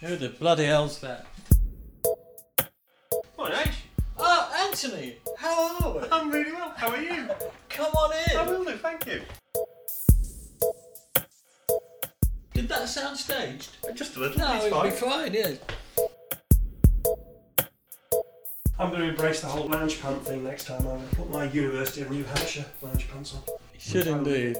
Who the bloody hell's that? What, H? Oh, Anthony! How are we? I'm really well. How are you? Come on in. I will do, thank you. Did that sound staged? Just a little. No, it's it'll be fine. fine, yeah. I'm going to embrace the whole lounge pant thing next time. I'm going to put my University of New Hampshire lounge pants on. Should indeed.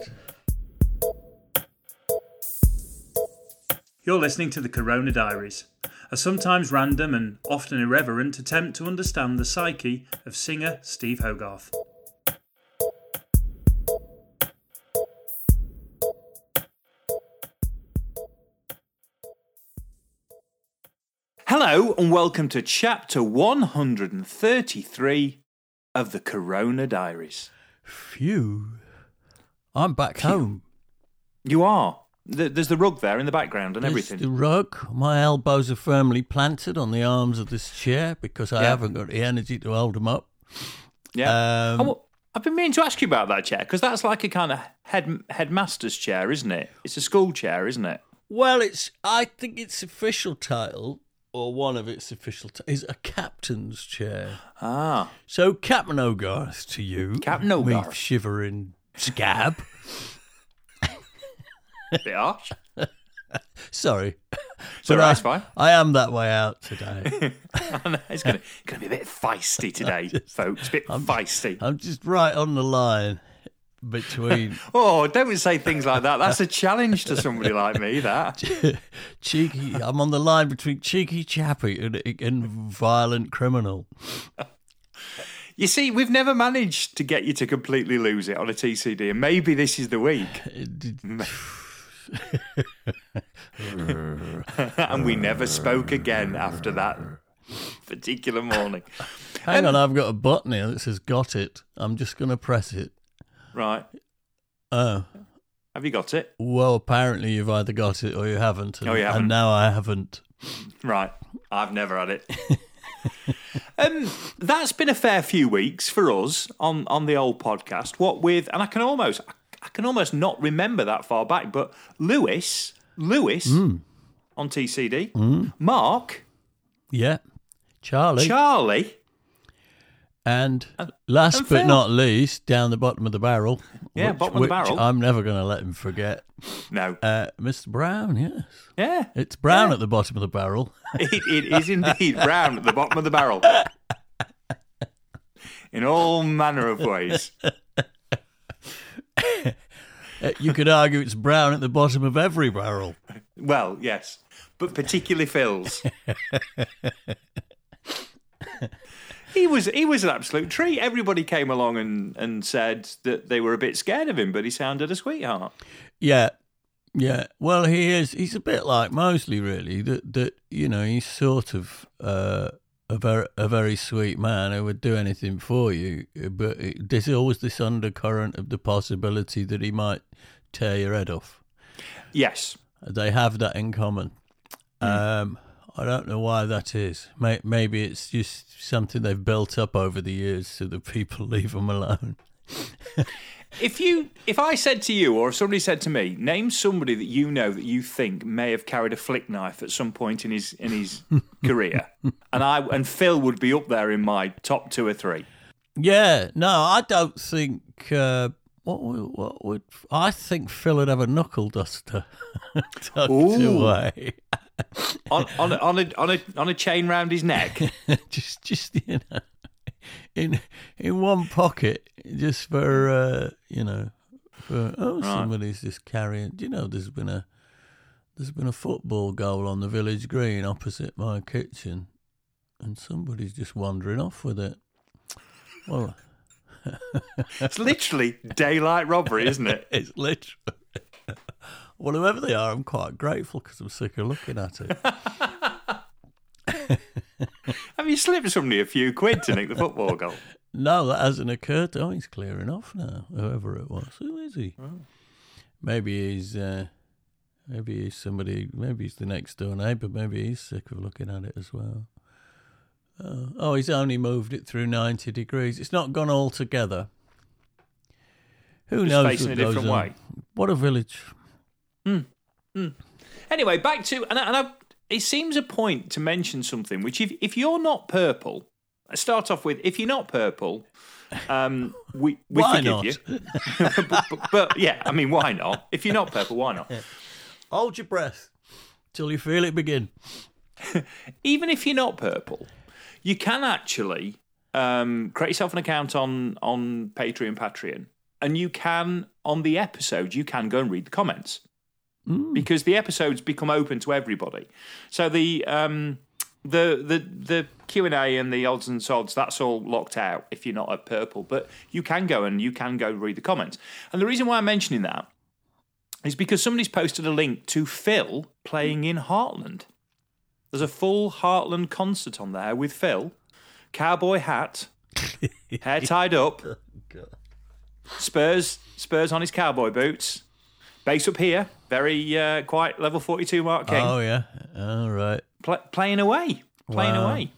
You're listening to the Corona Diaries, a sometimes random and often irreverent attempt to understand the psyche of singer Steve Hogarth. Hello, and welcome to chapter 133 of the Corona Diaries. Phew. I'm back home. You are. Th- There's the rug there in the background and There's everything. the rug. My elbows are firmly planted on the arms of this chair because I Yeah. haven't got the energy to hold them up. Yeah. Um, Oh, I've been meaning to ask you about that chair because that's like a kind of head headmaster's chair, isn't it? It's a school chair, isn't it? Well, it's. I think its official title, or one of its official, t- is a captain's chair. Ah, So, Captain O'Garth to you, Captain me Hogarth. shivering scab. bit harsh. Sorry, So But I- that's fine. I am that way out today. Know, it's going to be a bit feisty today, folks. A bit feisty. I'm just right on the line between Oh, don't say things like that. That's a challenge to somebody like me. That. cheeky. I'm on the line between cheeky chappy and, and violent criminal. You see, we've never managed to get you to completely lose it on a TCD, and maybe this is the week. and we never spoke again after that particular morning. Hang on, I've got a button here that says "Got it." I'm just gonna press it. Right. Oh, Have you got it? well, apparently you've either got it or you haven't. And, Oh, you haven't. And now I haven't. Right. I've never had it. um, that's been a fair few weeks for us on, on the old podcast. What with, and I can almost, I can almost not remember that far back, but Lewis, Lewis Mm. on TCD, Mark, Yeah, Charlie. Charlie, and last and but not least, down the bottom of the barrel. Yeah, which- bottom of the barrel. I'm never going to let him forget. no, Uh, Mr. Brown, yes. yeah, It's brown at the bottom of the barrel. it, it is indeed brown at the bottom of the barrel. In all manner of ways. You could argue it's brown at the bottom of every barrel. Well, yes, but particularly Phil's. he was he was an absolute treat. Everybody came along and, and said that they were a bit scared of him, but he sounded a sweetheart. Yeah, yeah. Well, he is. He's a bit like Mosley, really. That that you know, he's sort of uh, a very a very sweet man who would do anything for you. But it, there's always this undercurrent of the possibility that he might tear your head off. Yes, They have that in common. Um, I don't know why that is. May, maybe it's just something they've built up over the years, so that people leave them alone. if you if I said to you or if somebody said to me, name somebody that you know that you think may have carried a flick knife at some point in his in his career, and I and Phil would be up there in my top two or three. Yeah, no, I don't think. Uh, what would, what would I think? Phil would have a knuckle duster tucked Ooh. away, On on a, on a on a on a chain round his neck. just just you know, in in one pocket, just for uh, you know, for oh somebody's just carrying. Do you know there's been a there's been a football goal on the village green opposite my kitchen, and somebody's just wandering off with it. Well. It's literally daylight robbery, isn't it? It's literally. well, whoever they are, I'm quite grateful because I'm sick of looking at it. Have you slipped somebody a few quid to nick the football goal? no, that hasn't occurred. Oh, he's clearing off now. Whoever it was, who is he? Maybe he's. Uh, maybe he's somebody. Maybe he's the next door neighbour. Maybe he's sick of looking at it as well. Oh, oh, he's only moved it through ninety degrees. It's not gone all together. Who Just knows facing what a different on? way. What a village! Anyway, back to and, I, and I've it seems a point to mention something which, if, if you're not purple, let's start off with if you're not purple, um, we, we Why forgive not? you. but, but, but yeah, I mean, why not? If you're not purple, why not? Hold your breath till you feel it begin. Even if you're not purple, you can actually um, create yourself an account on on Patreon, Patreon, and you can on the episode you can go and read the comments because the episodes become open to everybody. So the um, the the the Q and A and the odds and sods that's all locked out if you're not a purple, but you can go and you can go read the comments. And the reason why I'm mentioning that is because somebody's posted a link to Phil playing in Heartland. There's a full Heartland concert on there with Phil, cowboy hat, hair tied up, Spurs Spurs on his cowboy boots, bass up here, very uh, quiet level 42 Mark King, Oh yeah. All right. pl- playing away, playing Wow. away.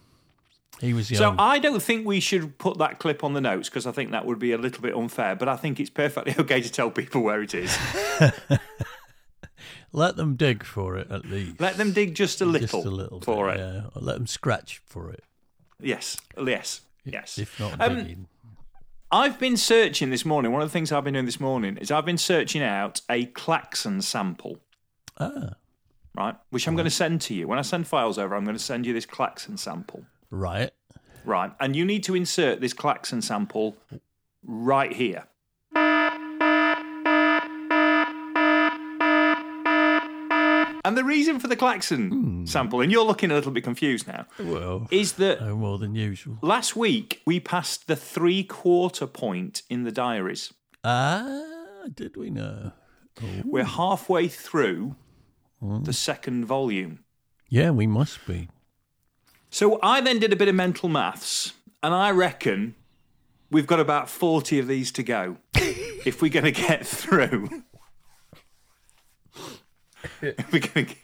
He was young. So. I don't think we should put that clip on the notes because I think that would be a little bit unfair. But I think it's perfectly okay to tell people where it is. Let them dig for it at least. Let them dig just a little, Just a little for bit, it. Yeah. Or let them scratch for it. Yes, yes, yes. If not Um, digging. I've been searching this morning. One of the things I've been doing this morning is I've been searching out a klaxon sample, Ah. right? Which I'm going to send to you. When I send files over, I'm going to send you this klaxon sample, Right. right? And you need to insert this klaxon sample right here. And the reason for the klaxon sample, and you're looking a little bit confused now, Well, is that no more than usual. last week we passed the three quarter point in the diaries. Ah, did we know? We're halfway through the second volume. Yeah, we must be. So I then did a bit of mental maths, and I reckon we've got about 40 of these to go if we're going to get through. Going to get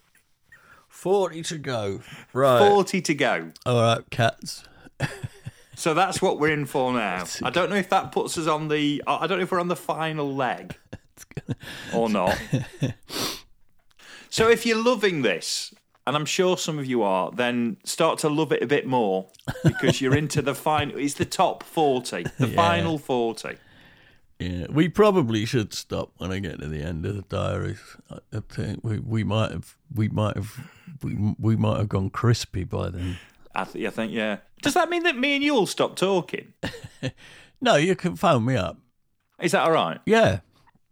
40 to go. Right. 40 to go. All right, cats. So that's what we're in for now. I don't know if that puts us on the. I don't know if we're on the final leg or not. So if you're loving this, and I'm sure some of you are, then start to love it a bit more because you're into the final. It's the top 40, the Yeah. final 40. Yeah, we probably should stop when I get to the end of the diaries. I, think we, we might have we might have we, we might have gone crispy by then. I, th- I think, yeah. Does that mean that me and you'll stop talking? No, you can phone me up. Is that all right? Yeah,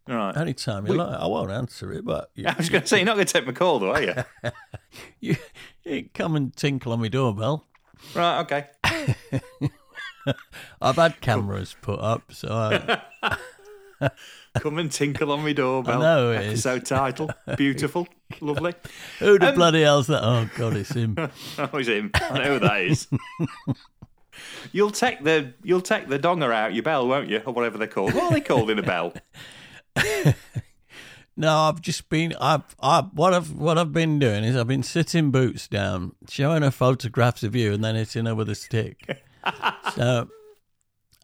All right. anytime you like. I won't answer it, but you, I was going to say, you're not going to take my call, though, are you? you, you come and tinkle on my doorbell. right, okay. I've had cameras put up, so I, Come and tinkle on my doorbell. I know it is. Episode title. Beautiful. Lovely. who Um, the bloody hell's that? Oh God, it's him. Oh, it's him. I know who that is. You'll take the you'll take the donger out your bell, won't you, or whatever they're called? What are they called in a bell? No, I've just been. I've. I what I've what I've been doing is I've been sitting boots down, showing her photographs of you, and then hitting her with a stick. So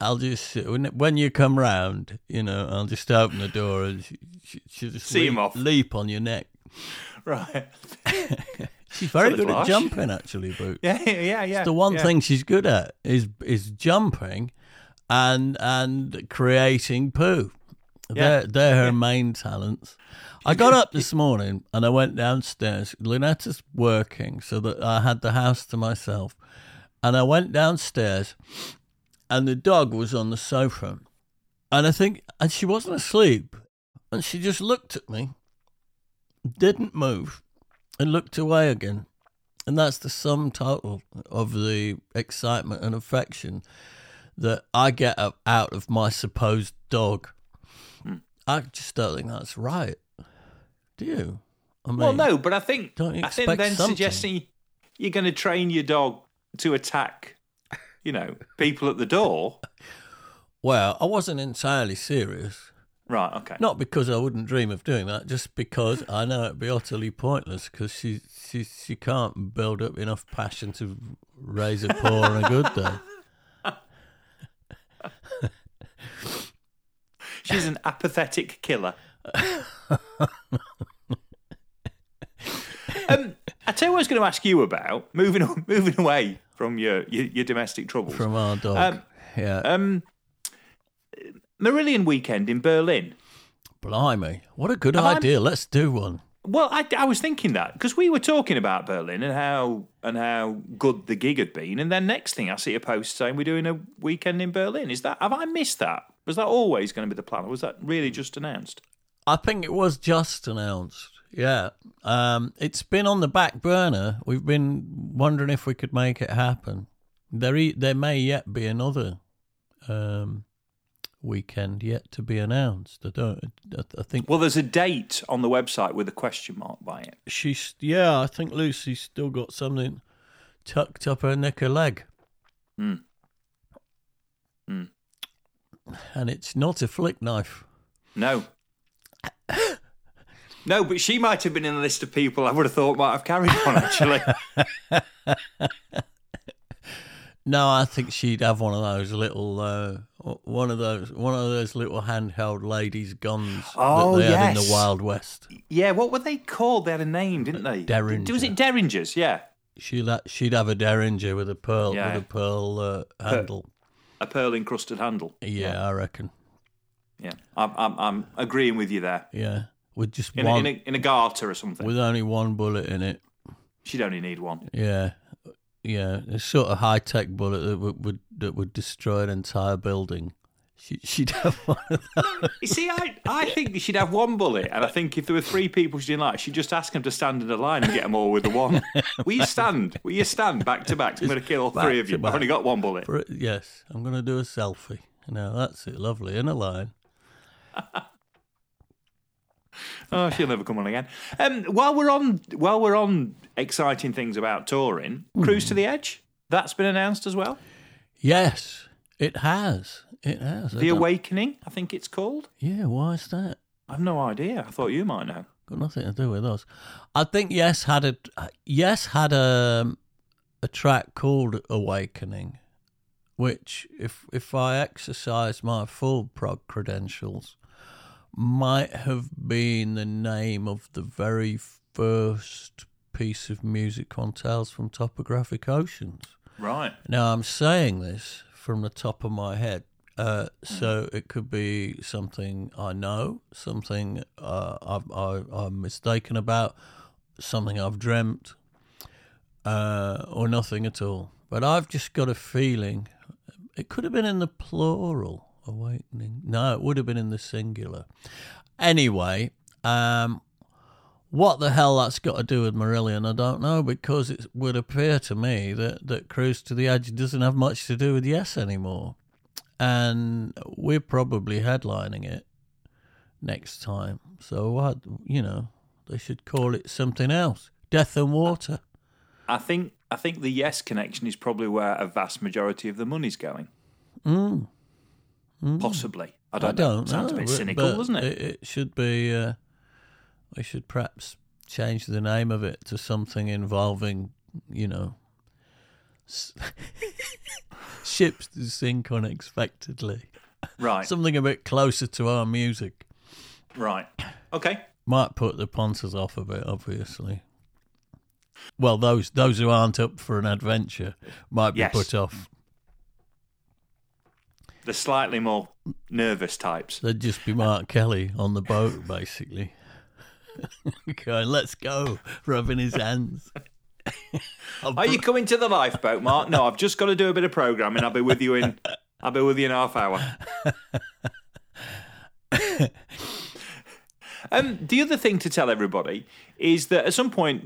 I'll just when when you come round, you know, I'll just open the door and she, she, she'll just See leap, him off. leap on your neck. Right. She's very It's good at jumping, actually, boots. Yeah, yeah, yeah. the one yeah. thing she's good at is is jumping and and creating poo. Yeah. They're they're her main talents. I got up this morning and I went downstairs. Lynetta's working, so that I had the house to myself. And I went downstairs, and the dog was on the sofa, and I think and she wasn't asleep, and she just looked at me, didn't move, and looked away again. And that's the sum total of the excitement and affection that I get out of my supposed dog. Hmm. I just don't think that's right. Do you? I mean, Well, no, but I think Don't you I think then something? suggesting you're going to train your dog to attack, you know, people at the door. Well, I wasn't entirely serious. Right. Okay. Not because I wouldn't dream of doing that, just because I know it'd be utterly pointless because she, she, she can't build up enough passion to raise a poor on a good day. She's an apathetic killer. um, I tell you what I was going to ask you about moving moving away from your your, your domestic troubles. From our dog. Um, yeah. um, Marillion weekend in Berlin. Blimey. What a good idea. Let's do one. Well, I, I was thinking that because we were talking about Berlin and how and how good the gig had been, and then next thing I see a post saying we're doing a weekend in Berlin. Is that have I missed that? Was that always going to be the plan, or was that really just announced? I think it was just announced. Yeah. Um, it's been on the back burner. We've been wondering if we could make it happen. There, e- there may yet be another um, weekend yet to be announced. I don't. I, I think Well, there's a date on the website with a question mark by it. she's. Yeah, I think Lucy's still got something tucked up her neck or leg. Hmm. Hmm. And it's not a flick knife. No. No, but she might have been in the list of people I would have thought might have carried on actually. No, I think she'd have one of those little, uh, one of those, one of those little handheld ladies' guns Oh, that they had in the Wild West. yeah, what were they called? They had a name, didn't they? Derringer. Was it Derringers? Yeah. She'd she'd have a derringer with a pearl Yeah. with a pearl uh, handle. A pearl encrusted handle. Yeah, I reckon. Yeah. I'm, I'm, I'm agreeing with you there. Yeah, with just In, a, one, in, a, in a garter or something. with only one bullet in it. She'd only need one. Yeah, yeah, a sort of high tech bullet that would, would that would destroy an entire building. She, she'd have one of. You see, I, I think she'd have one bullet, and I think if there were three people she didn't like, she'd just ask them to stand in a line and get them all with the one. Will you stand? Will you stand back to back? I'm going to kill all three of you. I've only got one bullet. For yes, I'm going to do a selfie. Now that's it, lovely in a line. Oh, she'll never come on again. Um, while we're on, while we're on exciting things about touring, Cruise to the Edge. That's been announced as well. Yes, it has. It has. The Awakening, I think it's called. Yeah, why is that? I've no idea. I thought you might know. Got nothing to do with us. I think Yes had a Yes had a a track called Awakening, which if if I exercise my full prog credentials, might have been the name of the very first piece of music on Tales from Topographic Oceans. Right. Now I'm saying this from the top of my head, uh, so it could be something I know, something uh, I've, I, I'm mistaken about, something I've dreamt, uh, or nothing at all. But I've just got a feeling it could have been in the plural. Awakening. No, it would have been in the singular. Anyway, um, what the hell that's got to do with Marillion, I don't know, because it would appear to me that, that Cruise to the Edge doesn't have much to do with Yes anymore. And we're probably headlining it next time. So, what, you know, they should call it something else Death and Water. I think I think the Yes connection is probably where a vast majority of the money's going. Possibly. I don't, I don't know. Sounds know. a bit cynical, doesn't it? It, it should be, uh, we should perhaps change the name of it to something involving, you know, s- ships to sink unexpectedly. Right. Something a bit closer to our music. right. Okay. Might put the punters off a bit, obviously. Well, those those who aren't up for an adventure might be Yes. put off. The slightly more nervous types. They'd just be Mark Kelly on the boat, basically. Going, let's go, rubbing his hands. I'll Are you coming to the lifeboat, Mark? No, I've just got to do a bit of programming. I'll be with you in I'll be with you in half hour. um, the other thing to tell everybody is that at some point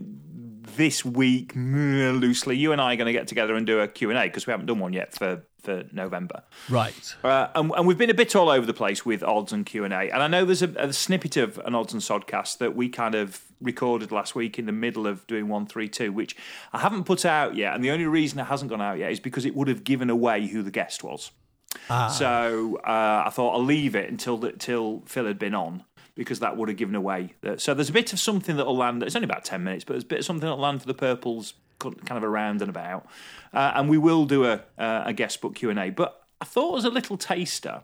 this week, mm, loosely, you and I are going to get together and do a Q&A because we haven't done one yet for, for November. Right. Uh, and, and we've been a bit all over the place with odds and Q and A. And I know there's a, a snippet of an odds and sodcast that we kind of recorded last week in the middle of doing one three two, which I haven't put out yet. And the only reason it hasn't gone out yet is because it would have given away who the guest was. So uh, I thought I'll leave it until the, till Phil had been on. Because that would have given away. The, so there's a bit of something that'll land. It's only about ten minutes, but there's a bit of something that'll land for the purples, kind of around and about. Uh, and we will do a, a guest book Q and A. But I thought as a little taster,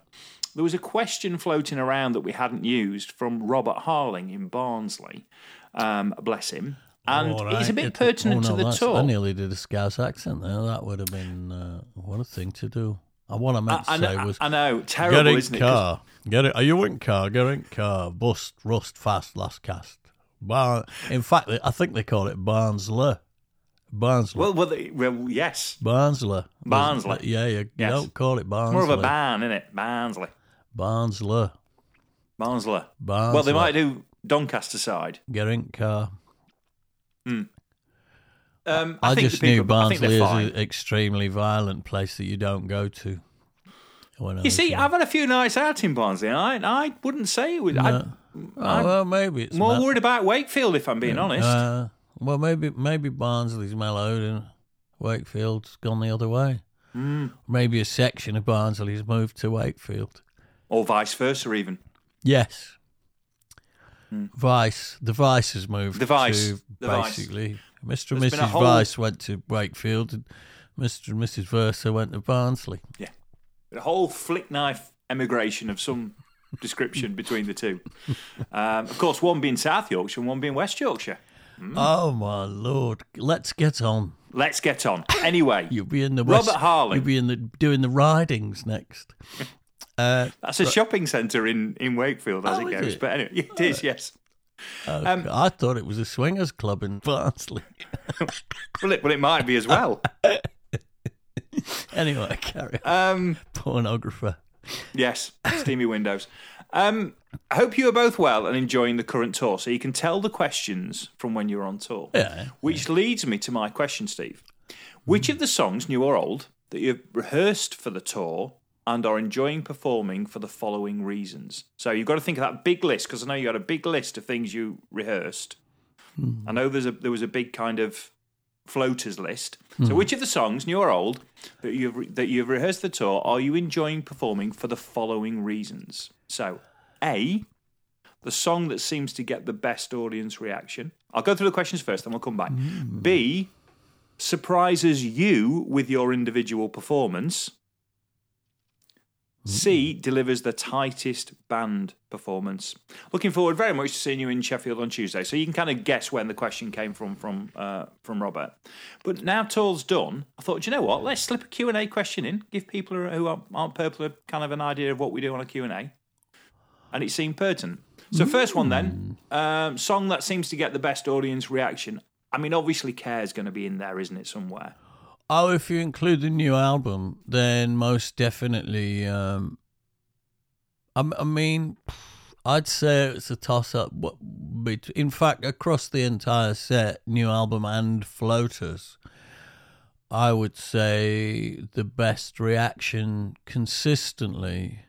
there was a question floating around that we hadn't used from Robert Harling in Barnsley. Um, bless him. and All it's a bit it- pertinent oh, no, to the tour. I nearly did a Scouse accent there. That would have been uh, what a thing to do. Uh, what I meant to I, I say know, was I know, get terrible, in isn't it? car. Get it. Are you in car? Get in car. Bust, rust, fast, last cast. Bar- in fact, I think they call it Barnsley. Barnsley. Well, well, well, yes, Barnsley. Barnsley. Yeah, you, you Yes. don't call it Barnsley. more of a barn, isn't it? Barnsley, Barnsley. Barnsley. Barnsley. Well, they might do Doncaster side. Get in car. Um, I, I, just people, knew Barnsley is an extremely violent place that you don't go to. You see. I've had a few nights out in Barnsley, and I, I wouldn't say it was. No. Oh, well, maybe it's more worried about Wakefield, if I'm being honest. Uh, well, maybe maybe Barnsley's mellowed and Wakefield's gone the other way. Hmm. Maybe a section of Barnsley's moved to Wakefield. or vice versa, even. Yes. Vice, the Vice has moved. The Vice, to the Vice. basically. Mr. and There's been a Mrs. whole- Vice went to Wakefield, and Mr. and Mrs. Versa went to Barnsley. Yeah. A whole flick knife emigration of some description between the two. Um, of course, one being South Yorkshire and one being West Yorkshire. Hmm. Oh my lord! Let's get on. Let's get on. Anyway, You'll be in the Robert West, Harley. You'll be in the doing the ridings next. Uh, that's a shopping centre in, in Wakefield as Oh, it goes. it? But anyway, it is, yes. oh, Um, I thought it was a swingers club in Barnsley. Well, it, well, it might be as well. anyway, carry on. Um, Pornographer. Yes, steamy windows. Um, I hope you are both well and enjoying the current tour, so you can tell the questions from when you're on tour. Yeah. Which leads me to my question, Steve. Which of the songs, new or old, that you've rehearsed for the tour and are enjoying performing for the following reasons? So you've got to think of that big list because I know you had a big list of things you rehearsed. I know there's a there was a big kind of floaters list. So hmm. which of the songs, new or old, that you've re- that you've rehearsed the tour are you enjoying performing for the following reasons? So A, the song that seems to get the best audience reaction. I'll go through the questions first, then we'll come back. Hmm. B, surprises you with your individual performance. C, delivers the tightest band performance. Looking forward very much to seeing you in Sheffield on Tuesday. So you can kind of guess when the question came from from uh, from Robert. But now tour's done, I thought, "Do you know what? Let's slip a Q&A question in, give people who aren't, aren't purple kind of an idea of what we do on a Q&A. And it seemed pertinent. So first one then, um, song that seems to get the best audience reaction. I mean, obviously, Care is going to be in there, isn't it, somewhere? Oh, if you include the new album, then most definitely. Um, I, I mean, I'd say it's a toss up. In fact, across the entire set, new album and floaters, I would say the best reaction consistently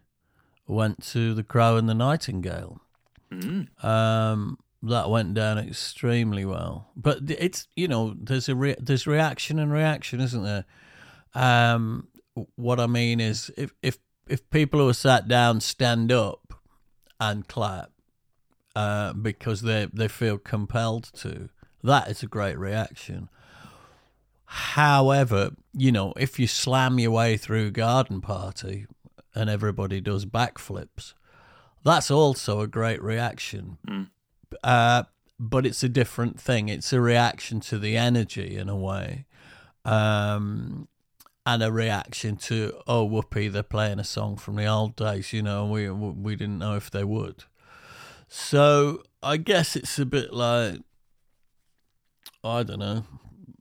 went to the Crow and the Nightingale. Um, that went down extremely well. But it's you know there's a re- there's reaction and reaction, isn't there? Um, what I mean is if if if people who are sat down stand up and clap uh, because they they feel compelled to, that is a great reaction. However, you know, if you slam your way through garden party and everybody does backflips, that's also a great reaction. Uh, but it's a different thing. It's a reaction to the energy in a way, um, and a reaction to oh whoopee, they're playing a song from the old days. You know, we we didn't know if they would. So I guess it's a bit like I don't know.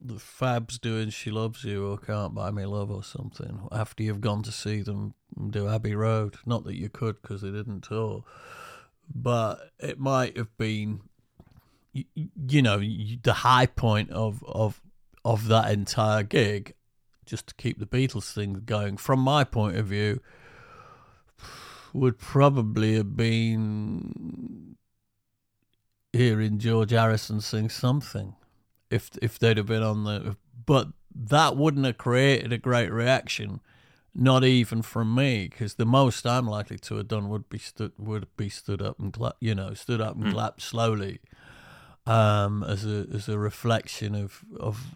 The Fabs doing "She Loves You" or "Can't Buy Me Love" or something after you've gone to see them do Abbey Road. Not that you could because they didn't tour, but it might have been, you, know, the high point of of of that entire gig, just to keep the Beatles thing going. From my point of view, would probably have been hearing George Harrison sing something if if they'd have been on the but that wouldn't have created a great reaction not even from me because the most I'm likely to have done would be stood would be stood up and clap, you know stood up and clapped slowly um, as a as a reflection of of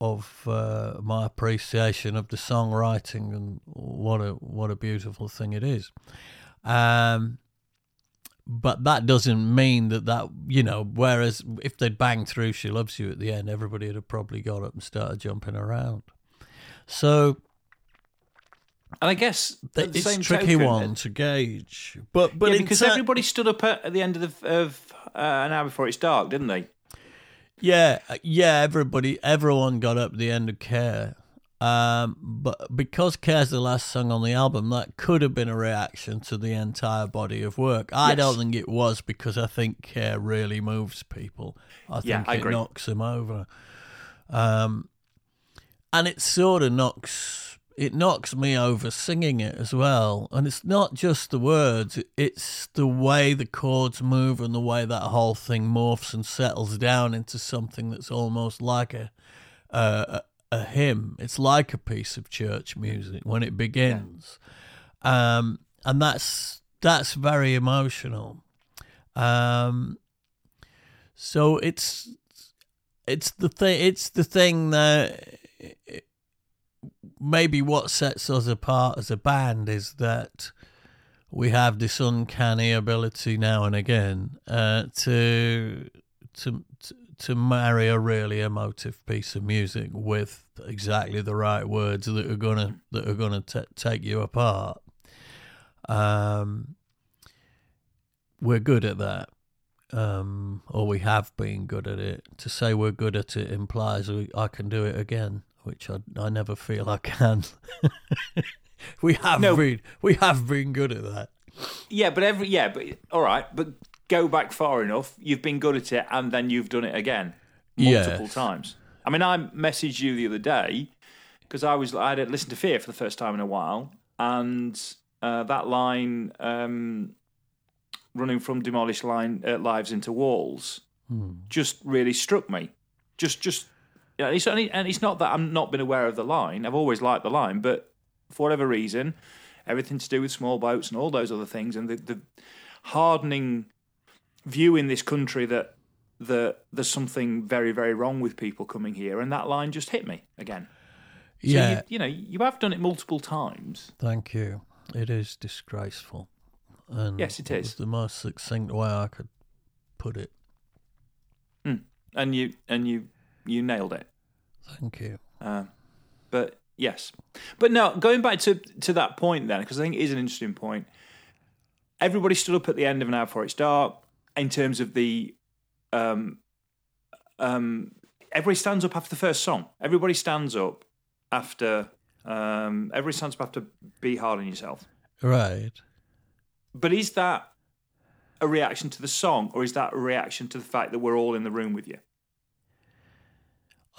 of uh, my appreciation of the songwriting and what a what a beautiful thing it is. Um, but that doesn't mean that that you know. Whereas if they'd banged through "She Loves You" at the end, everybody would have probably got up and started jumping around. So And I guess the it's a tricky token, one to gauge. But but yeah, because ter- everybody stood up at, at the end of the, of uh, an hour before it's dark, didn't they? Yeah, yeah. Everybody, everyone got up at the end of Care, um, but because Care's the last song on the album, that could have been a reaction to the entire body of work. I Yes. don't think it was because I think Care really moves people. I think Yeah, I it agree. knocks them over, um, and it sort of knocks it knocks me over singing it as well. And it's not just the words; it's the way the chords move and the way that whole thing morphs and settles down into something that's almost like a a, a hymn. It's like a piece of church music when it begins, um, and that's that's very emotional. Um, so it's it's the thing. It's the thing that maybe what sets us apart as a band is that we have this uncanny ability now and again uh, to to to marry a really emotive piece of music with exactly the right words that are gonna that are gonna t- take you apart. Um, we're good at that, um, or we have been good at it. To say we're good at it implies we, I can do it again, which I, I never feel I can. we have No. been we have been good at that. Yeah, but every yeah, but all right, but go back far enough. You've been good at it, and then you've done it again multiple Yes. times. I mean, I messaged you the other day because I was I had listened to Fear for the first time in a while, and uh, that line um, running from demolished line uh, lives into walls just really struck me. Just just yeah, it's only, and it's not that I'm not been aware of the line. I've always liked the line, but for whatever reason, everything to do with small boats and all those other things, and the, the hardening view in this country that that there's something very very wrong with people coming here, and that line just hit me again. So yeah, you, you know you have done it multiple times. thank you. It is disgraceful. And Yes, it it is. the most succinct way I could put it. Hmm. and you and you you nailed it. Thank you. Uh, but yes, but no, going back to to that point then, because I think it is an interesting point. Everybody stood up at the end of an hour before it's dark. In terms of the, um, um, everybody stands up after the first song. Everybody stands up after. Um, everybody stands up after "Be Hard on Yourself." Right. But is that a reaction to the song, or is that a reaction to the fact that we're all in the room with you?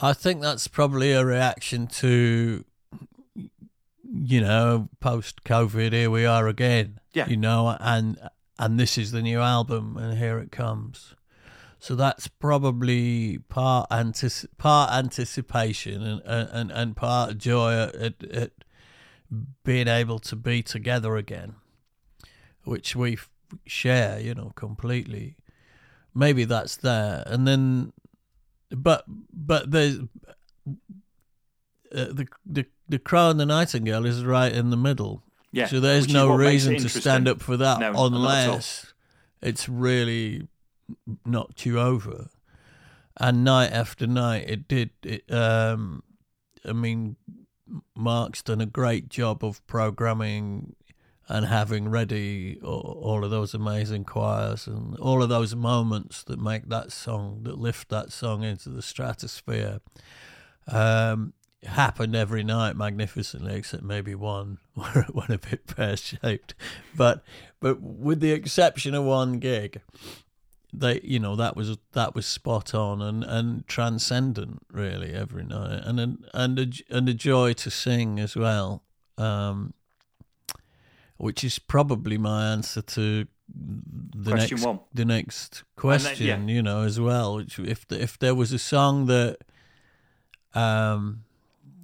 I think that's probably a reaction to, you know, post COVID. Here we are again. Yeah. You know, and and this is the new album, and here it comes. So that's probably part antici- part anticipation and and and part joy at, at, at being able to be together again, which we share, you know, completely. Maybe that's there, and then but but there's uh, the the the crow and the nightingale is right in the middle. Yeah. so there's which no what makes it reason to stand up for that No, not at all. unless it's really knocked you over. And night after night, it did. It, um, I mean, Mark's done a great job of programming and having ready all, of those amazing choirs and all of those moments that make that song, that lift that song into the stratosphere. Um, happened every night magnificently, except maybe one where it went a bit pear shaped. But but with the exception of one gig, they you know that was that was spot on and, and transcendent really every night and an, and a, and a joy to sing as well. Um, which is probably my answer to the Question next one. the next then- question. yeah. You know as well. Which if the, if there was a song that um,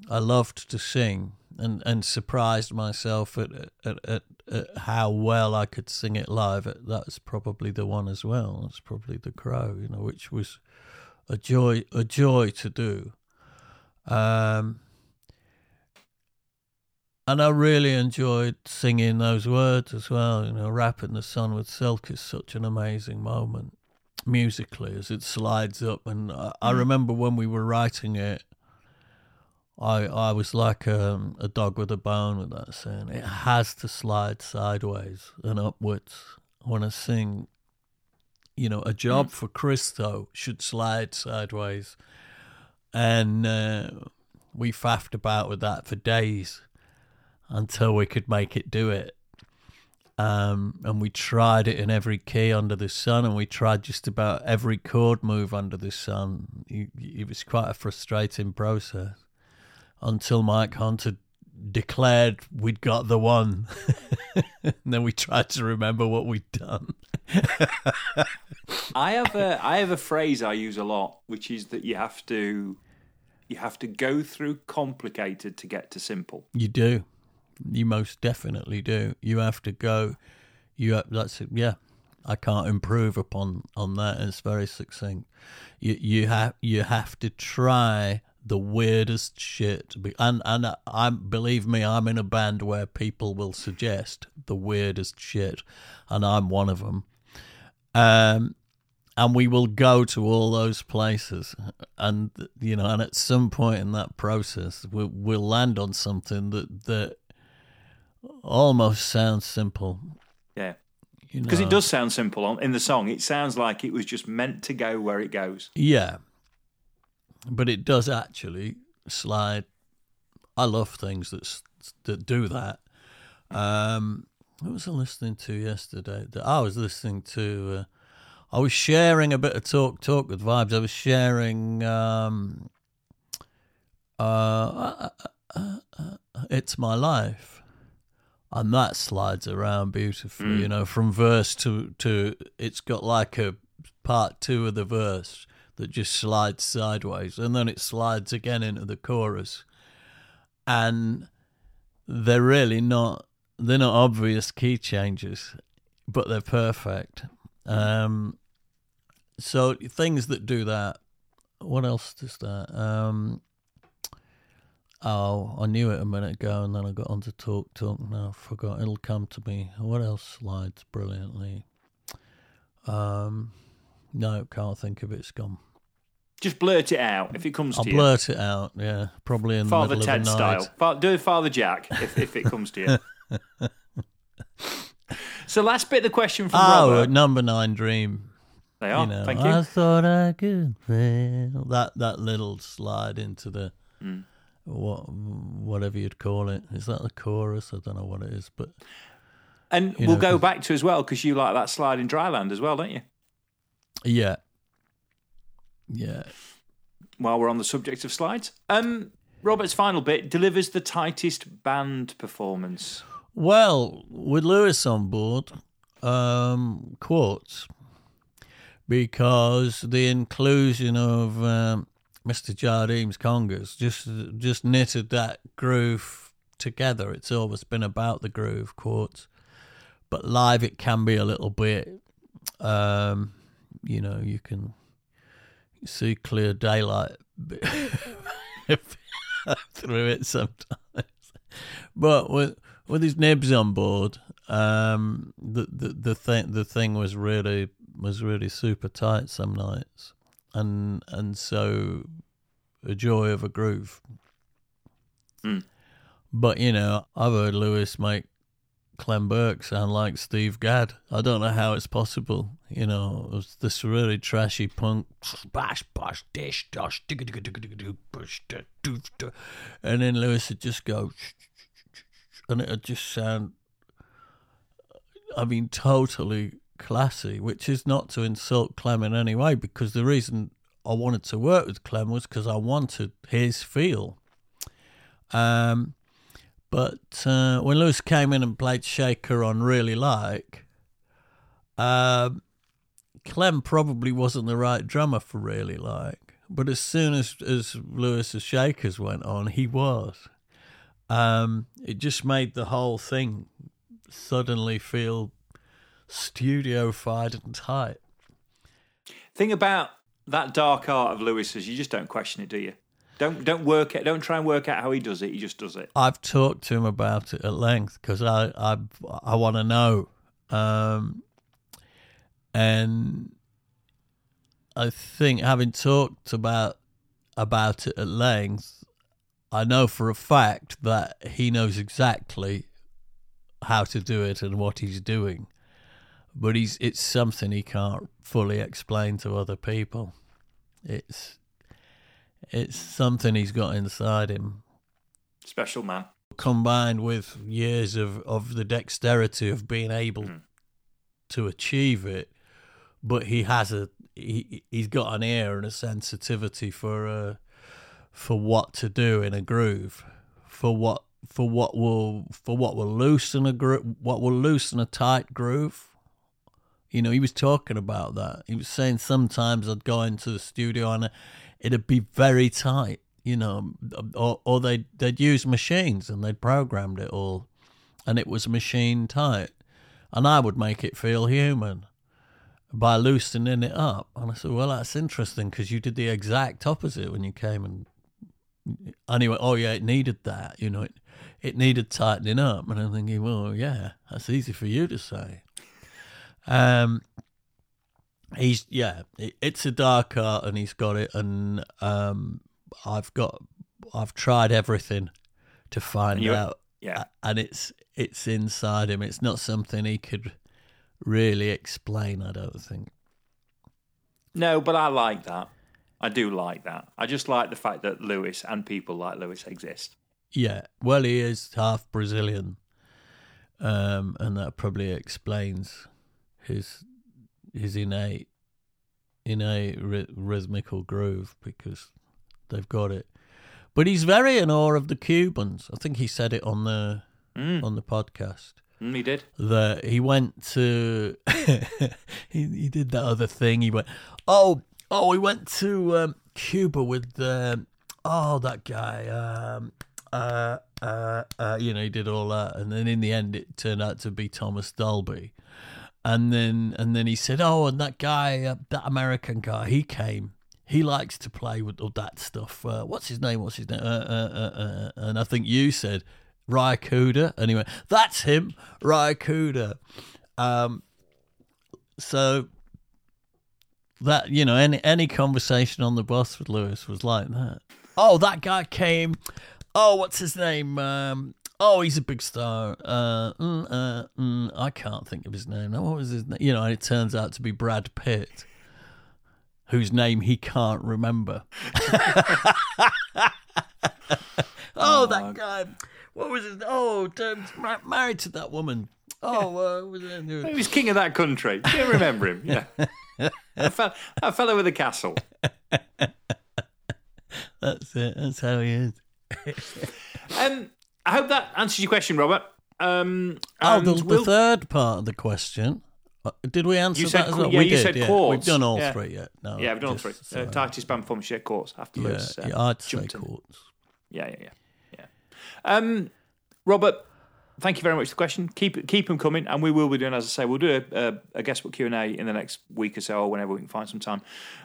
I loved to sing and, and surprised myself at, at, at, at how well I could sing it live. That's probably the one as well. That's probably the Crow, you know, which was a joy a joy to do. Um, and I really enjoyed singing those words as well. You know, "Wrapping the Sun with Silk" is such an amazing moment musically as it slides up, and I, I remember when we were writing it. I I was like um, a dog with a bone with that saying. It has to slide sideways and upwards when I sing. You know, a job for Christo should slide sideways, and uh, we faffed about with that for days until we could make it do it. Um, and we tried it in every key under the sun, and we tried just about every chord move under the sun. It, it was quite a frustrating process until Mike Hunter declared we'd got the one. and then we tried to remember what we'd done. I have a I have a phrase I use a lot, which is that you have to you have to go through complicated to get to simple. You do. You most definitely do. You have to go. You have, that's yeah. I can't improve upon on that. It's very succinct. You you have you have to try the weirdest shit. And and I believe me, I'm in a band where people will suggest the weirdest shit, and I'm one of them. Um, and we will go to all those places, and you know, and at some point in that process, we'll, we'll land on something that that almost sounds simple. Yeah. You Because know? it does sound simple in the song. It sounds like it was just meant to go where it goes. Yeah. But it does actually slide. I love things that that do that. Um, what was I listening to yesterday? I was listening to. Uh, I was sharing a bit of talk talk with vibes. I was sharing. Um, uh, uh, uh, it's my life, and that slides around beautifully. You know, from verse to to. It's got like a part two of the verse that just slides sideways, and then it slides again into the chorus, and they're really not. They're not obvious key changes, but they're perfect. Um, so things that do that. What else does that? Um, oh, I knew it a minute ago, and then I got onto talk talk. Now I forgot. It'll come to me. What else slides brilliantly? Um, no, can't think of it. It's gone. Just blurt it out if it comes I'll to you. blurt it out. Yeah, probably in Father the middle Ted of the night. style. Fa- Do Father Jack if, if it comes to you. so last bit of the question from Oh, Robert. number nine dream. They are. you know, Thank you. I thought I could fail. That that little slide into the Hmm. What whatever you'd call it. Is that the chorus? I don't know what it is, but and we'll know, go back to as well because you like that slide in Dryland as well, don't you? yeah, yeah. While we're on the subject of slides, um, Robert's final bit delivers the tightest band performance. Well, with Lewis on board, um, quartz, because the inclusion of um, Mr. Jardim's congas just just knitted that groove together. It's always been about the groove, quartz, but live it can be a little bit. Um, you know, you can see clear daylight through it sometimes, but with with his nibs on board, um, the the the thing the thing was really was really super tight some nights, and and so a joy of a groove. Mm. But you know, I've heard Lewis make Clem Burke sound like Steve Gadd. I don't know how it's possible. You know, it was this really trashy punk, bash, bash, dish, da. and then Lewis would just go, and it'd just sound, I mean, totally classy, which is not to insult Clem in any way, because the reason I wanted to work with Clem was because I wanted his feel. Um, but uh, when Lewis came in and played Shaker on Really Like, um, Clem probably wasn't the right drummer for Really Like. But as soon as, as Lewis's Shakers went on, he was. Um, it just made the whole thing suddenly feel studio-fied and tight. Thing about that dark art of Lewis's, you just don't question it, do you? Don't don't work it. Don't try and work out how he does it. He just does it. I've talked to him about it at length because I I I want to know, um, and I think having talked about about it at length, I know for a fact that he knows exactly how to do it and what he's doing, but he's it's something he can't fully explain to other people. It's it's something he's got inside him Special man. combined with years of, of the dexterity of being able to achieve it, but he has a he he's got an ear and a sensitivity for uh, for what to do in a groove, for what for what will for what will loosen a gro- what will loosen a tight groove. You know, he was talking about that. He was saying sometimes I'd go into the studio and it'd be very tight, you know, or or they'd they'd use machines and they'd programmed it all, and it was machine tight, and I would make it feel human by loosening it up. And I said, well, that's interesting because you did the exact opposite when you came and. Went, oh yeah, it needed that, you know, it it needed tightening up. And I'm thinking, well, yeah, that's easy for you to say. Um, he's yeah, it, it's a dark art, and he's got it, and um, I've got, I've tried everything to find You- out, Yeah. and it's it's inside him. It's not something he could really explain. I don't think. No, but I like that. I do like that. I just like the fact that Lewis and people like Lewis exist. Yeah, well, he is half Brazilian, um, and that probably explains his his innate innate rhythmical groove because they've got it. But he's very in awe of the Cubans. I think he said it on the on the podcast Mm, he did. that he went to he, he did that other thing he went oh oh he went to um, cuba with um, oh that guy um, uh, uh, uh, you know he did all that and then in the end it turned out to be thomas dolby and then and then he said oh and that guy uh, that american guy he came he likes to play with all that stuff. Uh, what's his name? What's his name? Uh, uh, uh, uh, and I think you said Ry Cooder. Went, that's him, Ry Cooder. Um, so that, you know, any, any conversation on the bus with Lewis was like that. Oh, that guy came. Oh, what's his name? Um, oh, he's a big star. Uh, mm, uh, mm, I can't think of his name. Now, what was his name? You know, and it turns out to be Brad Pitt whose name he can't remember. oh, that guy. What was his? Oh, married to that woman. Oh, uh, was it? He was king of that country. Do you remember him? Yeah. that, fellow, that fellow with the castle. That's it. That's how he is. Um, I hope that answers your question, Robert. Um, Oh, the, the we'll- third part of the question. Uh, Did we answer that as well? yeah, we you did. said yeah. quartz. We've done all Yeah. three yet. No, yeah, we've done all three. just, Uh, band performance share course after yeah, uh, yeah, I'd say quartz. Yeah, yeah, yeah, yeah. Um, Robert, thank you very much for the question. Keep keep them coming, and we will be doing, as I say, we'll do a, a, a guest book Q and A in the next week or so, or whenever we can find some time,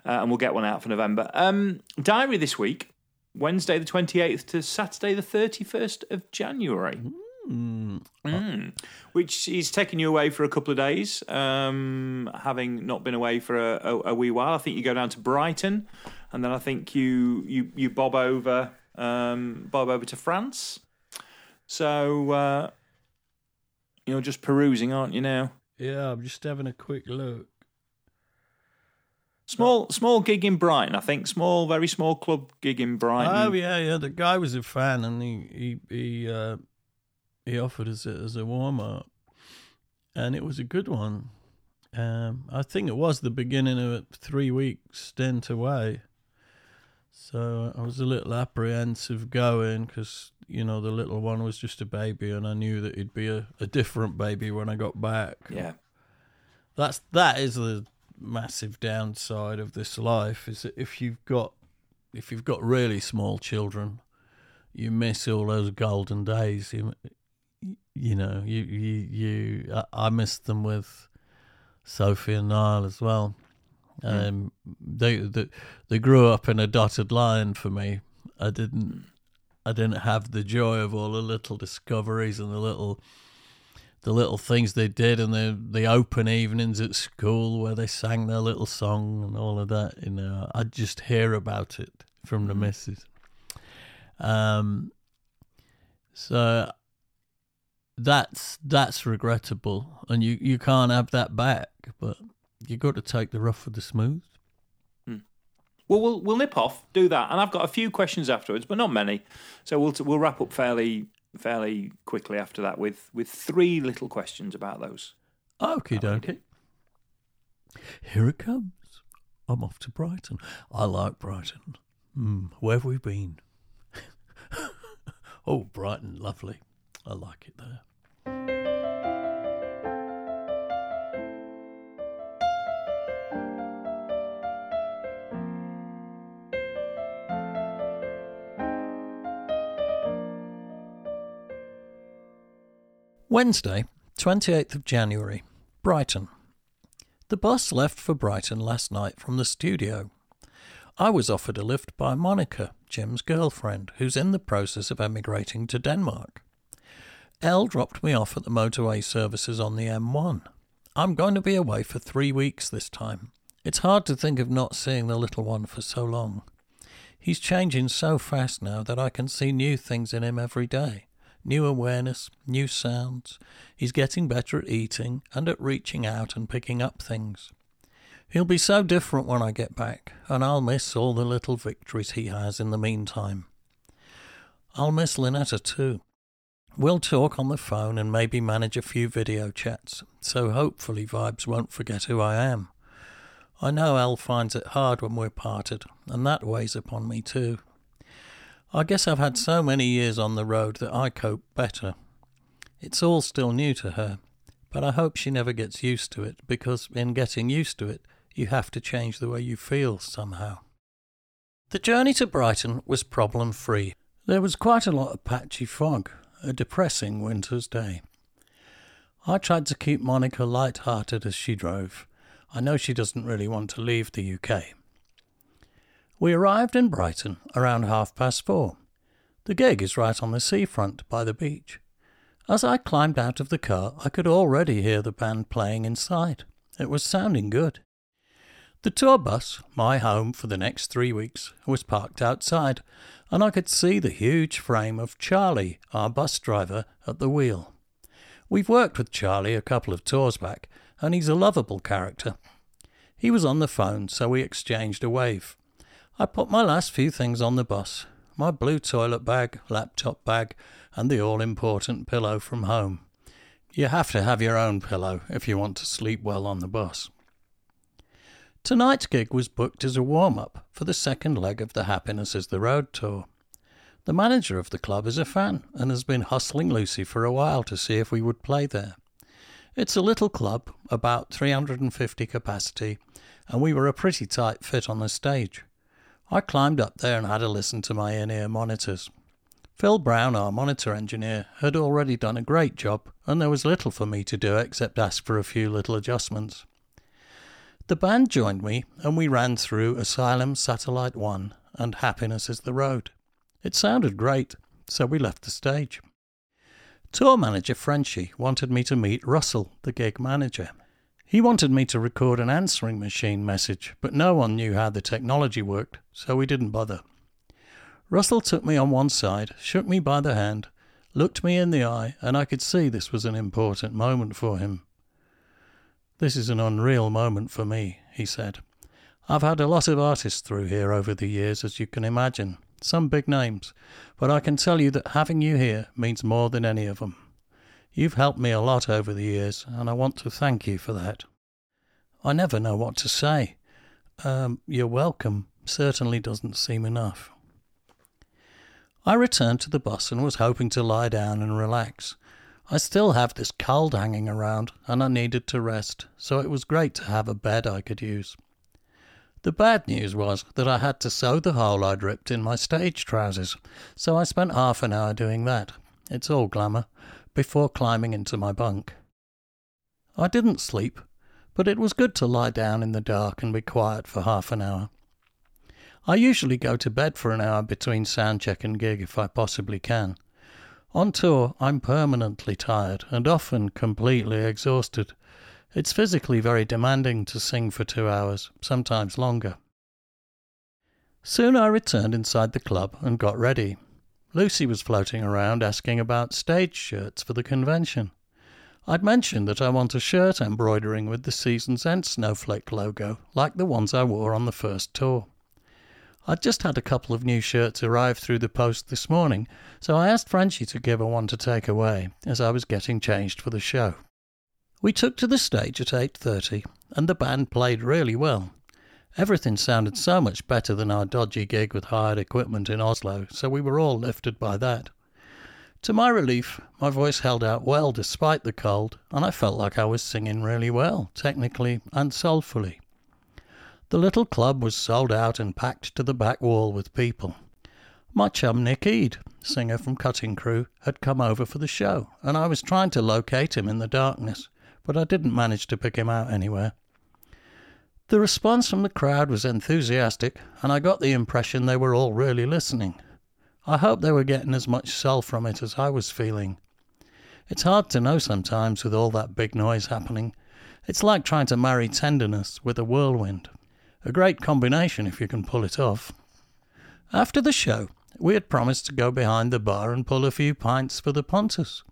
uh, and we'll get one out for November. Um, diary this week, Wednesday the twenty eighth to Saturday the thirty first of January. Mm. Which is taking you away for a couple of days, um, having not been away for a, a, a wee while. I think you go down to Brighton, and then I think you you you bob over um, bob over to France. So uh, you're just perusing, aren't you now? Yeah, I'm just having a quick look. Small small gig in Brighton, I think. Small, very small club gig in Brighton. Oh yeah, yeah. The guy was a fan, and he he he uh, he offered us it as a warm up, and it was a good one. Um, I think it was the beginning of a three week stint away. So I was a little apprehensive going because you know the little one was just a baby, and I knew that he'd be a, a different baby when I got back. Yeah. That's that is the massive downside of this life is that if you've got if you've got really small children, you miss all those golden days. You, you know, you you you. I, missed them with Sophie and Niall as well. Um, they, they they grew up in a dotted line for me, I didn't I didn't have the joy of all the little discoveries and the little the little things they did and the the open evenings at school where they sang their little song and all of that. You know, I'd just hear about it from the missus. Um, so that's that's regrettable, and you you can't have that back. But you got to take the rough with the smooth. Well, we'll we'll nip off, do that, and I've got a few questions afterwards, but not many. So we'll we'll wrap up fairly fairly quickly after that with with three little questions about those. Okie dokie. Here it comes. I'm off to Brighton. I like Brighton. Mm, where have we been? oh, Brighton, lovely. I like it there. Wednesday, 28th of January, Brighton. The bus left for Brighton last night from the studio. I was offered a lift by Monica, Jim's girlfriend, who's in the process of emigrating to Denmark. Elle dropped me off at the motorway services on the M1. I'm going to be away for three weeks this time. It's hard to think of not seeing the little one for so long. He's changing so fast now that I can see new things in him every day new awareness, new sounds. He's getting better at eating and at reaching out and picking up things. He'll be so different when I get back, and I'll miss all the little victories he has in the meantime. I'll miss Lynetta too. We'll talk on the phone and maybe manage a few video chats, so hopefully Vibes won't forget who I am. I know Elle finds it hard when we're parted, and that weighs upon me too. I guess I've had so many years on the road that I cope better. It's all still new to her, but I hope she never gets used to it because in getting used to it, you have to change the way you feel somehow. The journey to Brighton was problem free. There was quite a lot of patchy fog, a depressing winter's day. I tried to keep Monica light hearted as she drove. I know she doesn't really want to leave the UK. We arrived in Brighton around half past four. The gig is right on the seafront by the beach. As I climbed out of the car, I could already hear the band playing inside. It was sounding good. The tour bus, my home for the next three weeks, was parked outside, and I could see the huge frame of Charlie, our bus driver, at the wheel. We've worked with Charlie a couple of tours back, and he's a lovable character. He was on the phone, so we exchanged a wave. I put my last few things on the bus my blue toilet bag, laptop bag, and the all important pillow from home. You have to have your own pillow if you want to sleep well on the bus. Tonight's gig was booked as a warm up for the second leg of the Happiness is the Road tour. The manager of the club is a fan and has been hustling Lucy for a while to see if we would play there. It's a little club, about 350 capacity, and we were a pretty tight fit on the stage. I climbed up there and had a listen to my in ear monitors. Phil Brown, our monitor engineer, had already done a great job, and there was little for me to do except ask for a few little adjustments. The band joined me, and we ran through Asylum Satellite 1 and Happiness is the Road. It sounded great, so we left the stage. Tour manager Frenchy wanted me to meet Russell, the gig manager. He wanted me to record an answering machine message, but no one knew how the technology worked, so we didn't bother. Russell took me on one side, shook me by the hand, looked me in the eye, and I could see this was an important moment for him. This is an unreal moment for me, he said. I've had a lot of artists through here over the years, as you can imagine, some big names, but I can tell you that having you here means more than any of them. You've helped me a lot over the years, and I want to thank you for that. I never know what to say. Um, you're welcome certainly doesn't seem enough. I returned to the bus and was hoping to lie down and relax. I still have this cold hanging around, and I needed to rest, so it was great to have a bed I could use. The bad news was that I had to sew the hole I'd ripped in my stage trousers, so I spent half an hour doing that. It's all glamour, before climbing into my bunk. I didn't sleep, but it was good to lie down in the dark and be quiet for half an hour. I usually go to bed for an hour between soundcheck and gig if I possibly can. On tour, I'm permanently tired and often completely exhausted. It's physically very demanding to sing for two hours, sometimes longer. Soon I returned inside the club and got ready. Lucy was floating around asking about stage shirts for the convention. I'd mentioned that I want a shirt embroidering with the Season's End snowflake logo, like the ones I wore on the first tour. I'd just had a couple of new shirts arrive through the post this morning, so I asked Frenchie to give her one to take away as I was getting changed for the show. We took to the stage at 8:30 and the band played really well. Everything sounded so much better than our dodgy gig with hired equipment in Oslo, so we were all lifted by that. To my relief, my voice held out well despite the cold, and I felt like I was singing really well, technically and soulfully. The little club was sold out and packed to the back wall with people. My chum Nick Eade, singer from Cutting Crew, had come over for the show, and I was trying to locate him in the darkness, but I didn't manage to pick him out anywhere. The response from the crowd was enthusiastic, and I got the impression they were all really listening. I hope they were getting as much soul from it as I was feeling. It's hard to know sometimes with all that big noise happening. It's like trying to marry tenderness with a whirlwind. A great combination if you can pull it off. After the show, we had promised to go behind the bar and pull a few pints for the Pontus.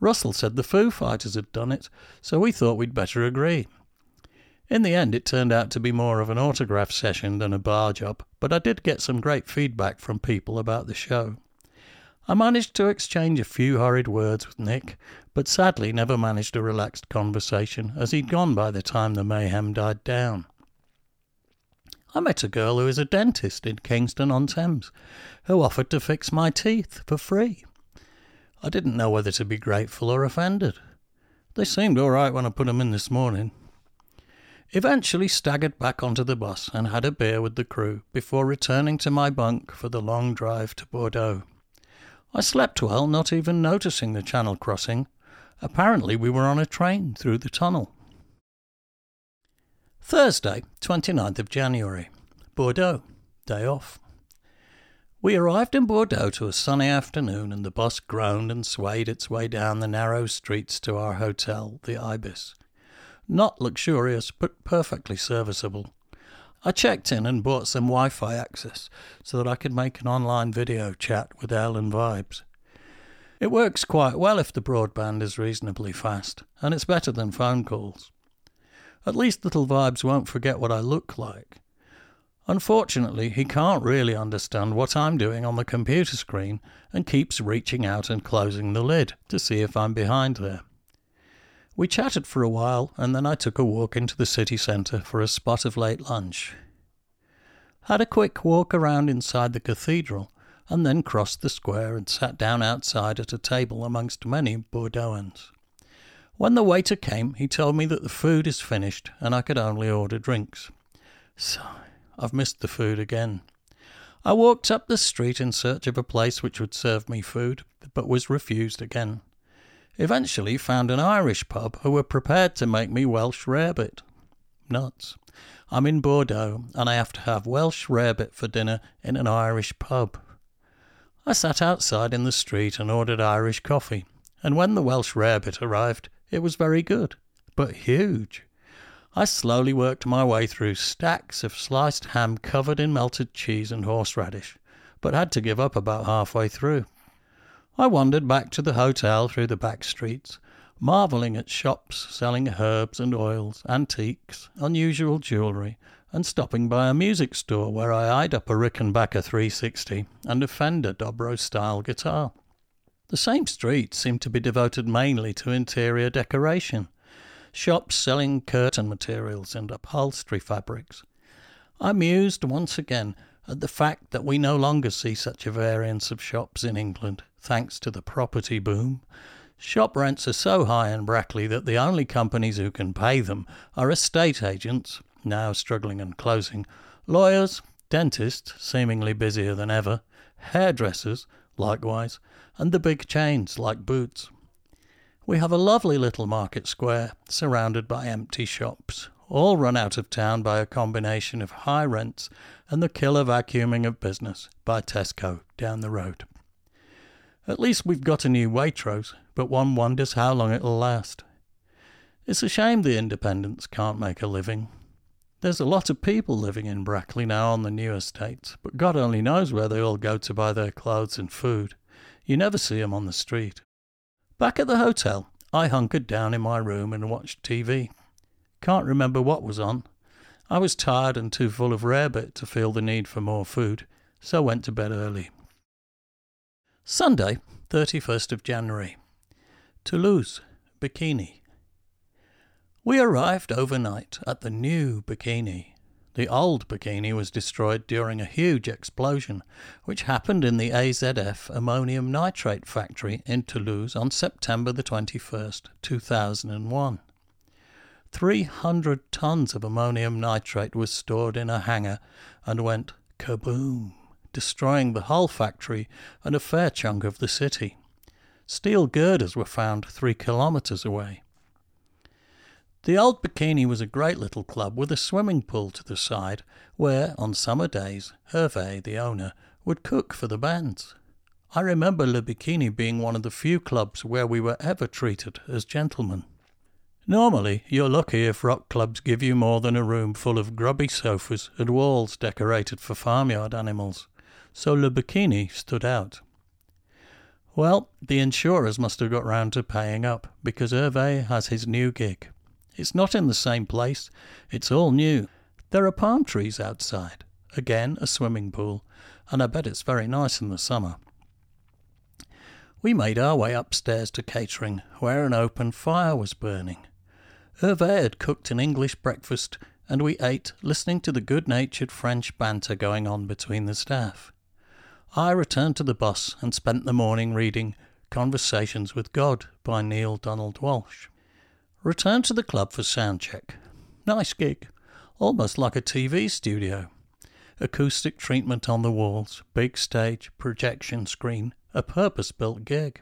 Russell said the Foo Fighters had done it, so we thought we'd better agree. In the end, it turned out to be more of an autograph session than a bar job, but I did get some great feedback from people about the show. I managed to exchange a few hurried words with Nick, but sadly never managed a relaxed conversation, as he'd gone by the time the mayhem died down. I met a girl who is a dentist in Kingston on Thames, who offered to fix my teeth for free. I didn't know whether to be grateful or offended. They seemed all right when I put 'em in this morning, Eventually staggered back onto the bus and had a beer with the crew before returning to my bunk for the long drive to Bordeaux. I slept well, not even noticing the channel crossing. Apparently, we were on a train through the tunnel. Thursday, 29th of January. Bordeaux. Day off. We arrived in Bordeaux to a sunny afternoon, and the bus groaned and swayed its way down the narrow streets to our hotel, the Ibis. Not luxurious, but perfectly serviceable. I checked in and bought some Wi Fi access so that I could make an online video chat with Elle and Vibes. It works quite well if the broadband is reasonably fast, and it's better than phone calls. At least little Vibes won't forget what I look like. Unfortunately, he can't really understand what I'm doing on the computer screen and keeps reaching out and closing the lid to see if I'm behind there. We chatted for a while, and then I took a walk into the city centre for a spot of late lunch. Had a quick walk around inside the cathedral, and then crossed the square and sat down outside at a table amongst many Bordeauxans. When the waiter came, he told me that the food is finished and I could only order drinks. So, I've missed the food again. I walked up the street in search of a place which would serve me food, but was refused again eventually found an Irish pub who were prepared to make me Welsh rarebit. Nuts. I'm in Bordeaux and I have to have Welsh rarebit for dinner in an Irish pub. I sat outside in the street and ordered Irish coffee, and when the Welsh rarebit arrived, it was very good, but huge. I slowly worked my way through stacks of sliced ham covered in melted cheese and horseradish, but had to give up about halfway through. I wandered back to the hotel through the back streets, marvelling at shops selling herbs and oils, antiques, unusual jewellery, and stopping by a music store where I eyed up a Rickenbacker 360 and a Fender Dobro style guitar. The same street seemed to be devoted mainly to interior decoration, shops selling curtain materials and upholstery fabrics. I mused once again at the fact that we no longer see such a variance of shops in England thanks to the property boom. Shop rents are so high in Brackley that the only companies who can pay them are estate agents, now struggling and closing, lawyers, dentists, seemingly busier than ever, hairdressers, likewise, and the big chains like Boots. We have a lovely little market square surrounded by empty shops, all run out of town by a combination of high rents and the killer vacuuming of business by Tesco down the road. At least we've got a new Waitrose, but one wonders how long it'll last. It's a shame the independents can't make a living. There's a lot of people living in Brackley now on the new estates, but God only knows where they all go to buy their clothes and food. You never see 'em on the street. Back at the hotel, I hunkered down in my room and watched TV. Can't remember what was on. I was tired and too full of rarebit to feel the need for more food, so went to bed early. Sunday, 31st of January. Toulouse, Bikini. We arrived overnight at the new Bikini. The old Bikini was destroyed during a huge explosion, which happened in the AZF ammonium nitrate factory in Toulouse on September the 21st, 2001. 300 tons of ammonium nitrate was stored in a hangar and went kaboom, destroying the Hull factory and a fair chunk of the city. Steel girders were found three kilometres away. The old Bikini was a great little club with a swimming pool to the side where, on summer days, Hervé, the owner, would cook for the bands. I remember Le Bikini being one of the few clubs where we were ever treated as gentlemen. Normally, you're lucky if rock clubs give you more than a room full of grubby sofas and walls decorated for farmyard animals, so Le Bikini stood out. Well, the insurers must have got round to paying up because Hervé has his new gig. It's not in the same place, it's all new. There are palm trees outside, again a swimming pool, and I bet it's very nice in the summer. We made our way upstairs to catering, where an open fire was burning. Hervé had cooked an English breakfast, and we ate, listening to the good natured French banter going on between the staff. I returned to the bus and spent the morning reading Conversations with God by Neale Donald Walsch. Returned to the club for sound check. Nice gig, almost like a TV studio. Acoustic treatment on the walls, big stage, projection screen, a purpose built gig.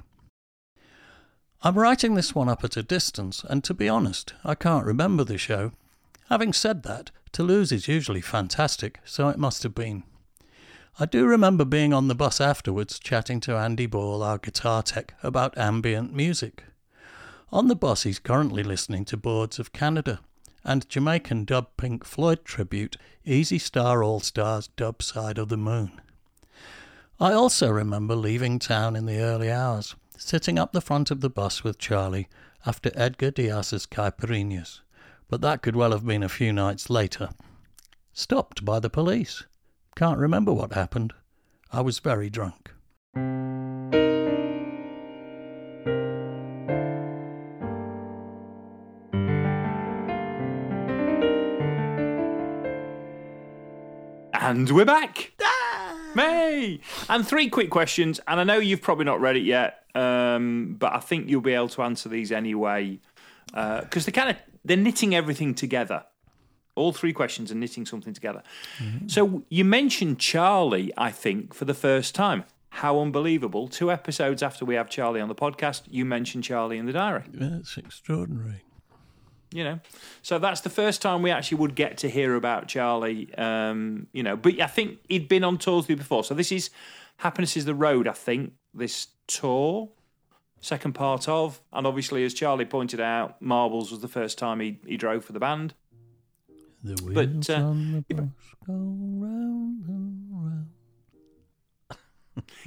I'm writing this one up at a distance, and to be honest, I can't remember the show. Having said that, Toulouse is usually fantastic, so it must have been. I do remember being on the bus afterwards chatting to Andy Ball, our guitar tech, about ambient music. On the bus, he's currently listening to Boards of Canada and Jamaican dub Pink Floyd tribute Easy Star All Stars dub side of the moon. I also remember leaving town in the early hours, sitting up the front of the bus with Charlie after Edgar Diaz's Caipirinhas, but that could well have been a few nights later. Stopped by the police. Can't remember what happened. I was very drunk. And we're back. May. And three quick questions. And I know you've probably not read it yet, um, but I think you'll be able to answer these anyway. Because they're kind of they're knitting everything together. All three questions are knitting something together. So you mentioned Charlie, I think, for the first time. How unbelievable. Two episodes after we have Charlie on the podcast, you mentioned Charlie in the diary. That's extraordinary. you know so that's the first time we actually would get to hear about charlie um you know but i think he'd been on tours with you before so this is happiness is the road i think this tour second part of and obviously as charlie pointed out marbles was the first time he, he drove for the band The wheels But, uh, on the bus go round and round.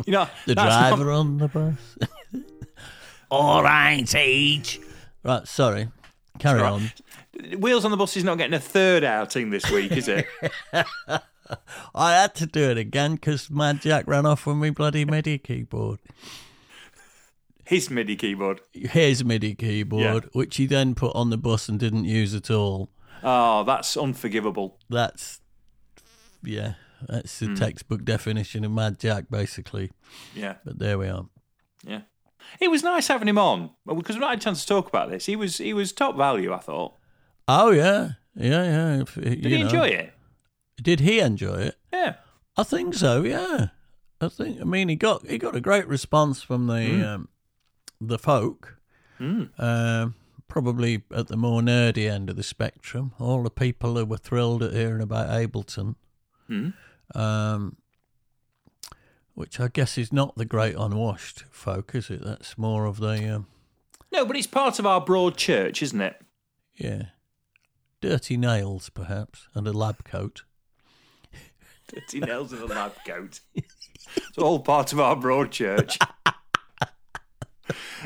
you know The that's not- driver on the bus. All right, age. Right, sorry. Carry Right. on. wheels on the bus is not getting a third outing this week is it I had to do it again because Mad Jack ran off with my bloody MIDI keyboard. his midi keyboard His MIDI keyboard, Yeah. which he then put on the bus and didn't use at all. Oh that's unforgivable That's, yeah, that's the textbook definition of Mad Jack, basically. yeah But there we are. yeah it was nice having him on because we've not had a chance to talk about this he was he was top value i thought Oh, yeah. Yeah, yeah. If, did he enjoy it Did he enjoy it? yeah I think so. Yeah, I think. I mean, he got he got a great response from the Hmm. um, the folk. Mm. Um, probably at the more nerdy end of the spectrum. All the people who were thrilled at hearing about Ableton, Hmm. um, which I guess is not the great unwashed folk, is it? That's more of the um, No, but it's part of our broad church, isn't it? yeah, dirty nails perhaps, and a lab coat. Dirty nails and a lab coat. It's all part of our broad church.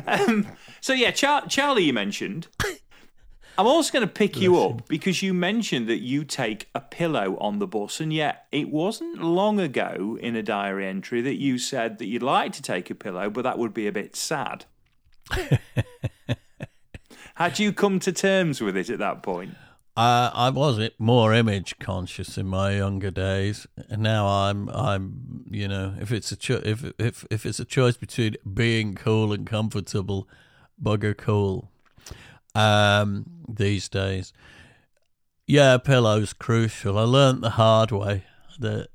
um, so yeah, Char- Charlie, you mentioned. I'm also going to pick you up because you mentioned that you take a pillow on the bus, and yet it wasn't long ago in a diary entry that you said that you'd like to take a pillow, but that would be a bit sad. Had you come to terms with it at that point? Uh, I was more image conscious in my younger days, and now I'm I'm you know if it's a cho- if if if it's a choice between being cool and comfortable, bugger cool. Um, these days, yeah, pillows crucial. I learnt the hard way that,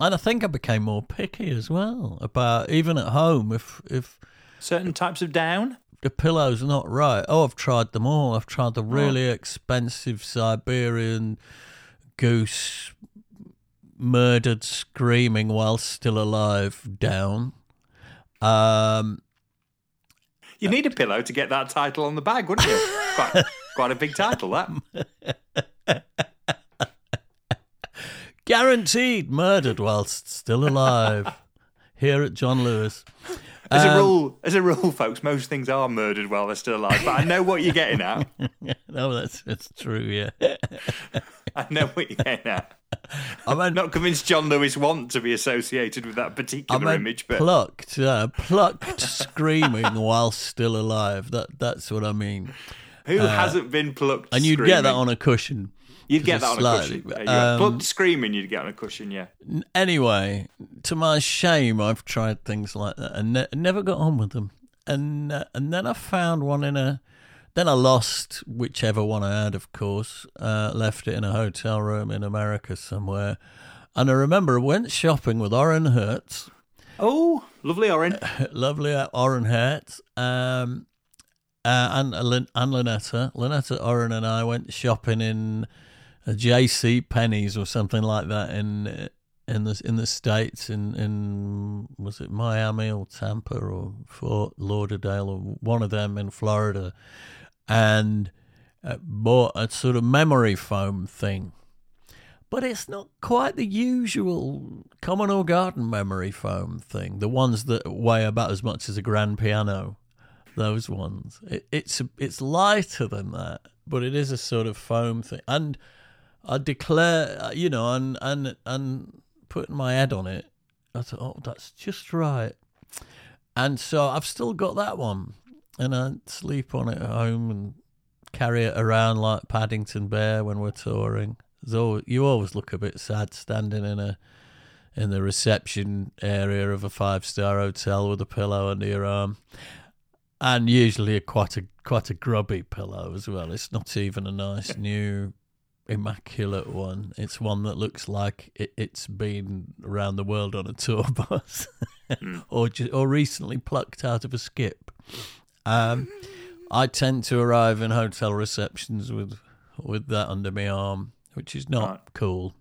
and I think I became more picky as well about even at home if if Certain types of down? The pillow's not right. Oh, I've tried them all. I've tried the really expensive Siberian goose murdered screaming while still alive down. Um, You need a pillow to get that title on the bag, wouldn't you? quite, quite a big title, that. guaranteed murdered whilst still alive. Here at John Lewis. As a Um, rule, as a rule, folks, most things are murdered while they're still alive. But I know what you're getting at. No, that's that's true. Yeah, I know what you're getting at. I'm not convinced John Lewis wants to be associated with that particular meant image, but plucked, uh, plucked, screaming whilst still alive. That that's what I mean. who hasn't been plucked? uh, And you'd get that on a cushion. You'd get that on a cushion. Yeah, um, screaming, you'd get on a cushion. Yeah. Anyway, to my shame, I've tried things like that and ne- never got on with them. And uh, and then I found one in a. Then I lost whichever one I had, of course. Uh, left it in a hotel room in America somewhere. And I remember I went shopping with Orrin Hertz, Oh, lovely orange. lovely Orrin Hertz, um, uh, and Lin- and Lynetta. Lynetta, Orrin, and I went shopping in a J.C. Penney's or something like that in in the in the states in in was it Miami or Tampa or Fort Lauderdale or one of them in Florida, and uh, bought a sort of memory foam thing. But it's not quite the usual common or garden memory foam thing. The ones that weigh about as much as a grand piano, those ones. It, it's it's lighter than that, but it is a sort of foam thing. And I declare, uh, you know, and and and putting my head on it, I thought, oh, that's just right. And so I've still got that one, and I sleep on it at home and carry it around like Paddington Bear when we're touring. So you always look a bit sad standing in a in the reception area of a five star hotel with a pillow under your arm, and usually a quite a quite a grubby pillow as well. It's not even a nice new immaculate one. It's one that looks like it, it's been around the world on a tour bus, or ju- or recently plucked out of a skip. Um, I tend to arrive in hotel receptions with with that under my arm, which is not Right. cool.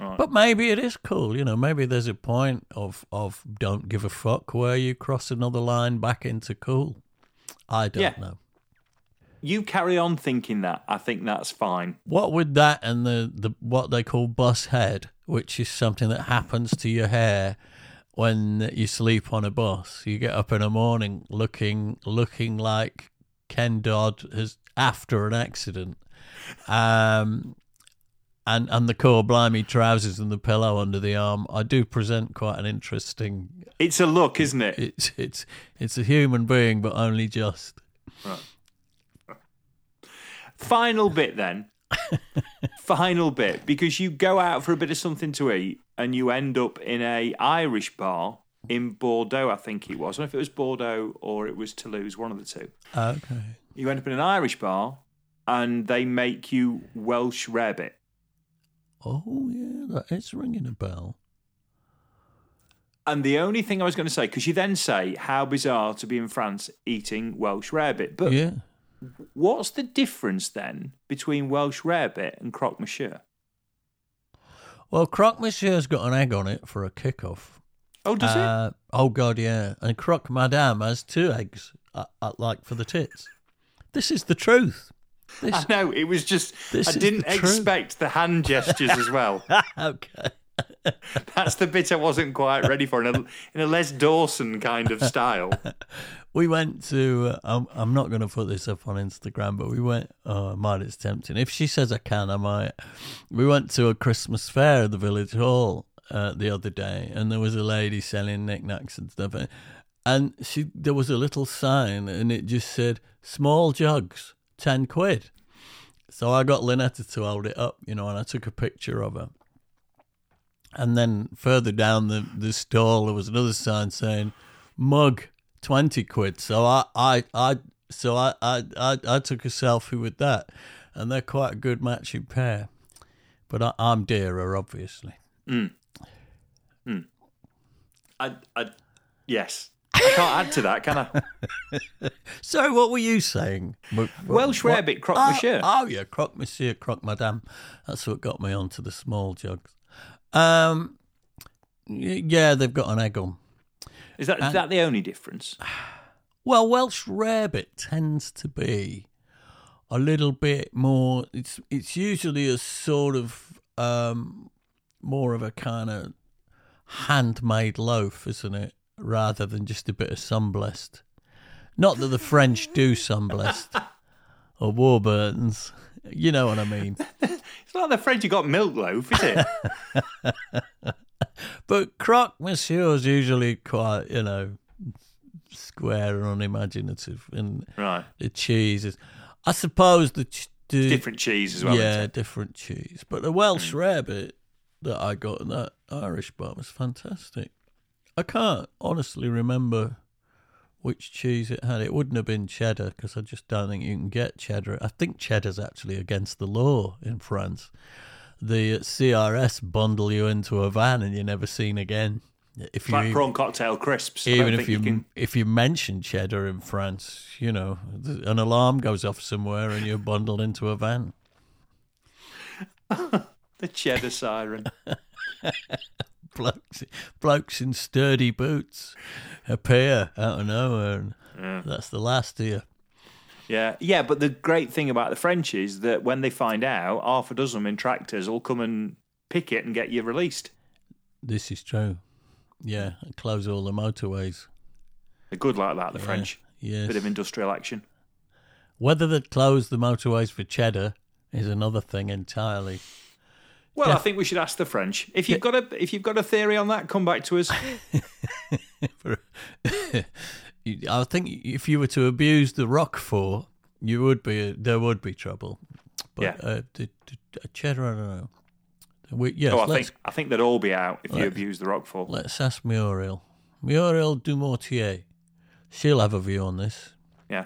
Right. But maybe it is cool, you know. Maybe there's a point of of don't give a fuck where you cross another line back into cool. I don't Yeah. know. You carry on thinking that. I think that's fine. What with that and the, the what they call bus head, which is something that happens to your hair when you sleep on a bus. You get up in the morning looking looking like Ken Dodd has after an accident. Um and and the core blimey trousers and the pillow under the arm. I do present quite an interesting It's a look, isn't it? it's it's it's a human being but only just. Final bit then. Final bit because you go out for a bit of something to eat and you end up in a Irish bar in Bordeaux, I think it was. I don't know if it was Bordeaux or it was Toulouse, one of the two. Okay. You end up in an Irish bar and they make you Welsh rarebit. Oh yeah, that is ringing a bell. And the only thing I was going to say, because you then say how bizarre to be in France eating Welsh rarebit, but Yeah. What's the difference then between Welsh rarebit and croque monsieur? Well, croque monsieur's got an egg on it for a kickoff. Oh, does it? Uh, oh God, yeah. And croque madame has two eggs, uh, uh, like for the tits. This is the truth. This, I know it was just I didn't the expect the hand gestures as well. okay. That's the bit I wasn't quite ready for in a in a Les Dawson kind of style. We went to. Uh, I'm, I'm not going to put this up on Instagram, but we went. Oh, might. It's tempting. If she says I can, I might. We went to a Christmas fair at the village hall uh, the other day, and there was a lady selling knickknacks and stuff. And she, there was a little sign, and it just said "small jugs, ten quid." So I got Lynetta to hold it up, you know, and I took a picture of her. And then further down the, the stall, there was another sign saying "mug, twenty quid." So I, I, I, so I, I, I, I took a selfie with that, and they're quite a good matching pair. But I, I'm dearer, obviously. Hmm. Hmm. I, I, yes, I can't add to that, can I? So what were you saying? What- Welsh what- rarebit croque oh, monsieur. Oh yeah, croque monsieur, croque madame. That's what got me onto the small jugs. Um, yeah, they've got an egg on. Is that is that the only difference? Well, Welsh rarebit tends to be a little bit more. It's it's usually a sort of um, more of a kind of handmade loaf, isn't it? Rather than just a bit of Sunblest. Not that the French do Sunblest or Warburtons. You know what I mean. Not the French you got milk loaf, is it? But croque monsieur is usually quite, you know, square and unimaginative, and right, the cheese is. I suppose the, ch- the different cheese as well. yeah, isn't it? different cheese. But the Welsh hmm. rarebit that I got in that Irish bar was fantastic. I can't honestly remember which cheese it had. It wouldn't have been cheddar because I just don't think you can get cheddar. I think cheddar's actually against the law in France. The CRS bundle you into a van and you're never seen again. If Like you prawn cocktail crisps. Even if think you, can. if you mention cheddar in France, you know an alarm goes off somewhere and you're bundled into a van. The cheddar siren. blokes, blokes in sturdy boots appear out of nowhere, and that's the last of you. Yeah, yeah. But the great thing about the French is that when they find out, half a dozen in tractors will come and pick it and get you released. This is true. Yeah, and close all the motorways. They're good like that. The Yeah, French. Yes. Bit of industrial action. Whether they close the motorways for cheddar is another thing entirely. Well, I think we should ask the French. If you've got a if you've got a theory on that, come back to us. I think if you were to abuse the Roquefort, you would be there would be trouble. But Yeah. uh, the, the cheddar, I don't know. We, yes, oh, I think I think they'd all be out if you abuse the Roquefort. let's ask Muriel. Muriel Dumortier. She'll have a view on this. Yeah.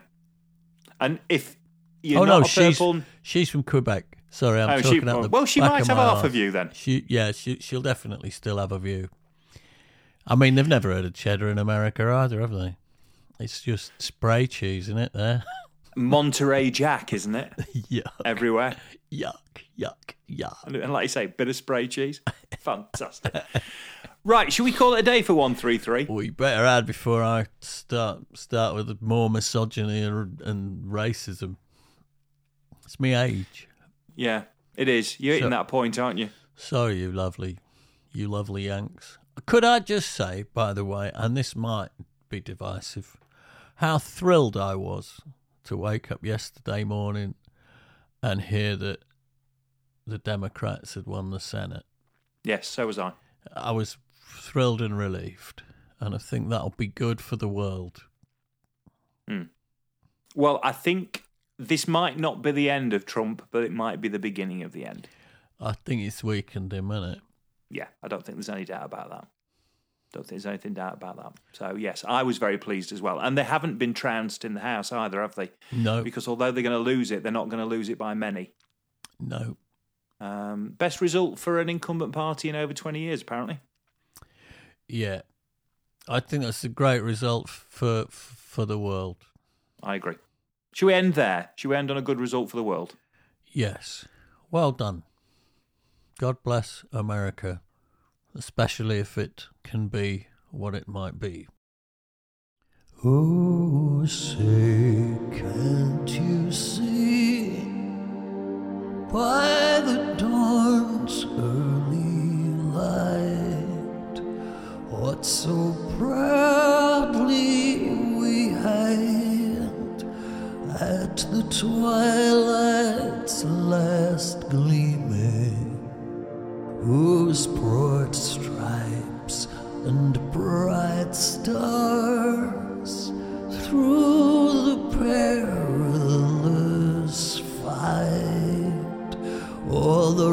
And if you're oh not no, a she's she's from Quebec. Sorry, I'm Oh, she- talking out the well, she might have half of you then. She, yeah, she, she'll definitely still have a view. I mean, they've never heard of cheddar in America either, have they? It's just spray cheese, isn't it? There, Monterey Jack, isn't it? yuck, Everywhere. yuck, yuck, yuck. And, like you say, bit of spray cheese. Fantastic. right, should we call it a day for one three three? We better add before I start start with more misogyny and, and racism. It's me age. Yeah, it is. You're hitting So- that point, aren't you? Sorry, you lovely, you lovely Yanks. Could I just say, by the way, and this might be divisive, how thrilled I was to wake up yesterday morning and hear that the Democrats had won the Senate. Yes, so was I. I was thrilled and relieved, and I think that'll be good for the world. Hmm. Well, I think this might not be the end of Trump, but it might be the beginning of the end. I think it's weakened him, isn't it? Yeah, I don't think there's any doubt about that. Don't think there's anything doubt about that. So yes, I was very pleased as well. And they haven't been trounced in the house either, have they? No, Because although they're going to lose it, they're not going to lose it by many. no. Um, best result for an incumbent party in over 20 years, apparently. Yeah, I think that's a great result for for the world. I agree. Should we end there? Should we end on a good result for the world? Yes. Well done. God bless America, especially if it can be what it might be. Oh, say, can't you see by the dawn's early light what so proudly at the twilight's last gleaming, whose broad stripes and bright stars through the perilous fight all the